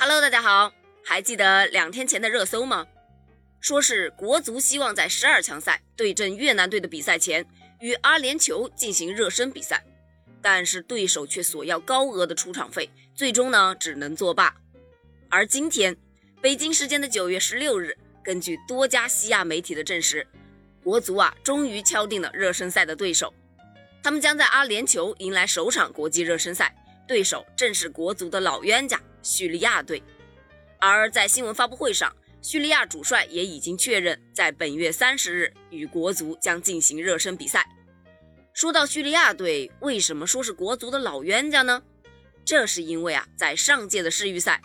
Hello，大家好，还记得两天前的热搜吗？说是国足希望在十二强赛对阵越南队的比赛前，与阿联酋进行热身比赛，但是对手却索要高额的出场费，最终呢只能作罢。而今天，北京时间的九月十六日，根据多家西亚媒体的证实，国足啊终于敲定了热身赛的对手，他们将在阿联酋迎来首场国际热身赛，对手正是国足的老冤家叙利亚队。而在新闻发布会上，叙利亚主帅也已经确认，在本月三十日与国足将进行热身比赛。说到叙利亚队，为什么说是国足的老冤家呢？这是因为啊，在上届的世预赛，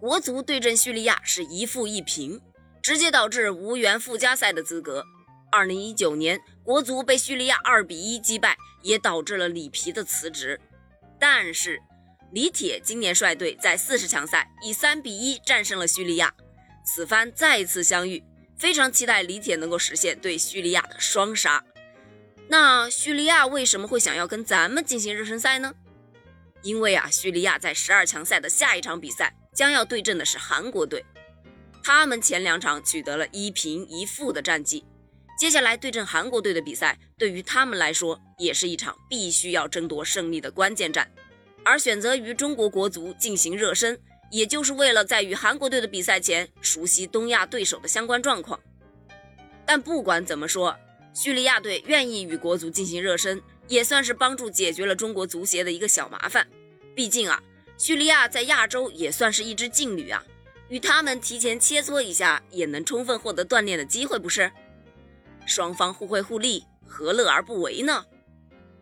国足对阵叙利亚是一负一平，直接导致无缘附加赛的资格。二零一九年，国足被叙利亚二比一击败，也导致了里皮的辞职。但是，李铁今年率队在四十强赛以三比一战胜了叙利亚。此番再次相遇，非常期待李铁能够实现对叙利亚的双杀。那叙利亚为什么会想要跟咱们进行热身赛呢？因为啊，叙利亚在十二强赛的下一场比赛将要对阵的是韩国队，他们前两场取得了一平一负的战绩，接下来对阵韩国队的比赛对于他们来说也是一场必须要争夺胜利的关键战，而选择与中国国足进行热身。也就是为了在与韩国队的比赛前熟悉东亚对手的相关状况。但不管怎么说，叙利亚队愿意与国足进行热身，也算是帮助解决了中国足协的一个小麻烦。毕竟啊，叙利亚在亚洲也算是一支劲旅啊，与他们提前切磋一下，也能充分获得锻炼的机会，不是？双方互惠互利，何乐而不为呢？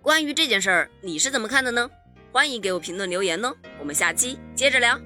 关于这件事儿，你是怎么看的呢？欢迎给我评论留言哦，我们下期接着聊。